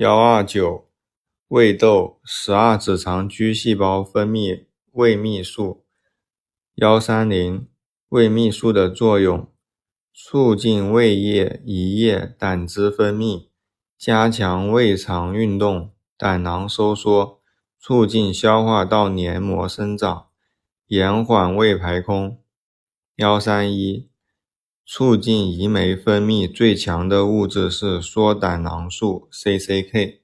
幺二九，胃窦十二指肠居细胞分泌胃泌素。幺三零，胃泌素的作用：促进胃液、胰液、胆汁分泌，加强胃肠运动、胆囊收缩，促进消化道黏膜生长，延缓胃排空。幺三一，促进胰酶分泌最强的物质是缩胆囊素 （CCK）。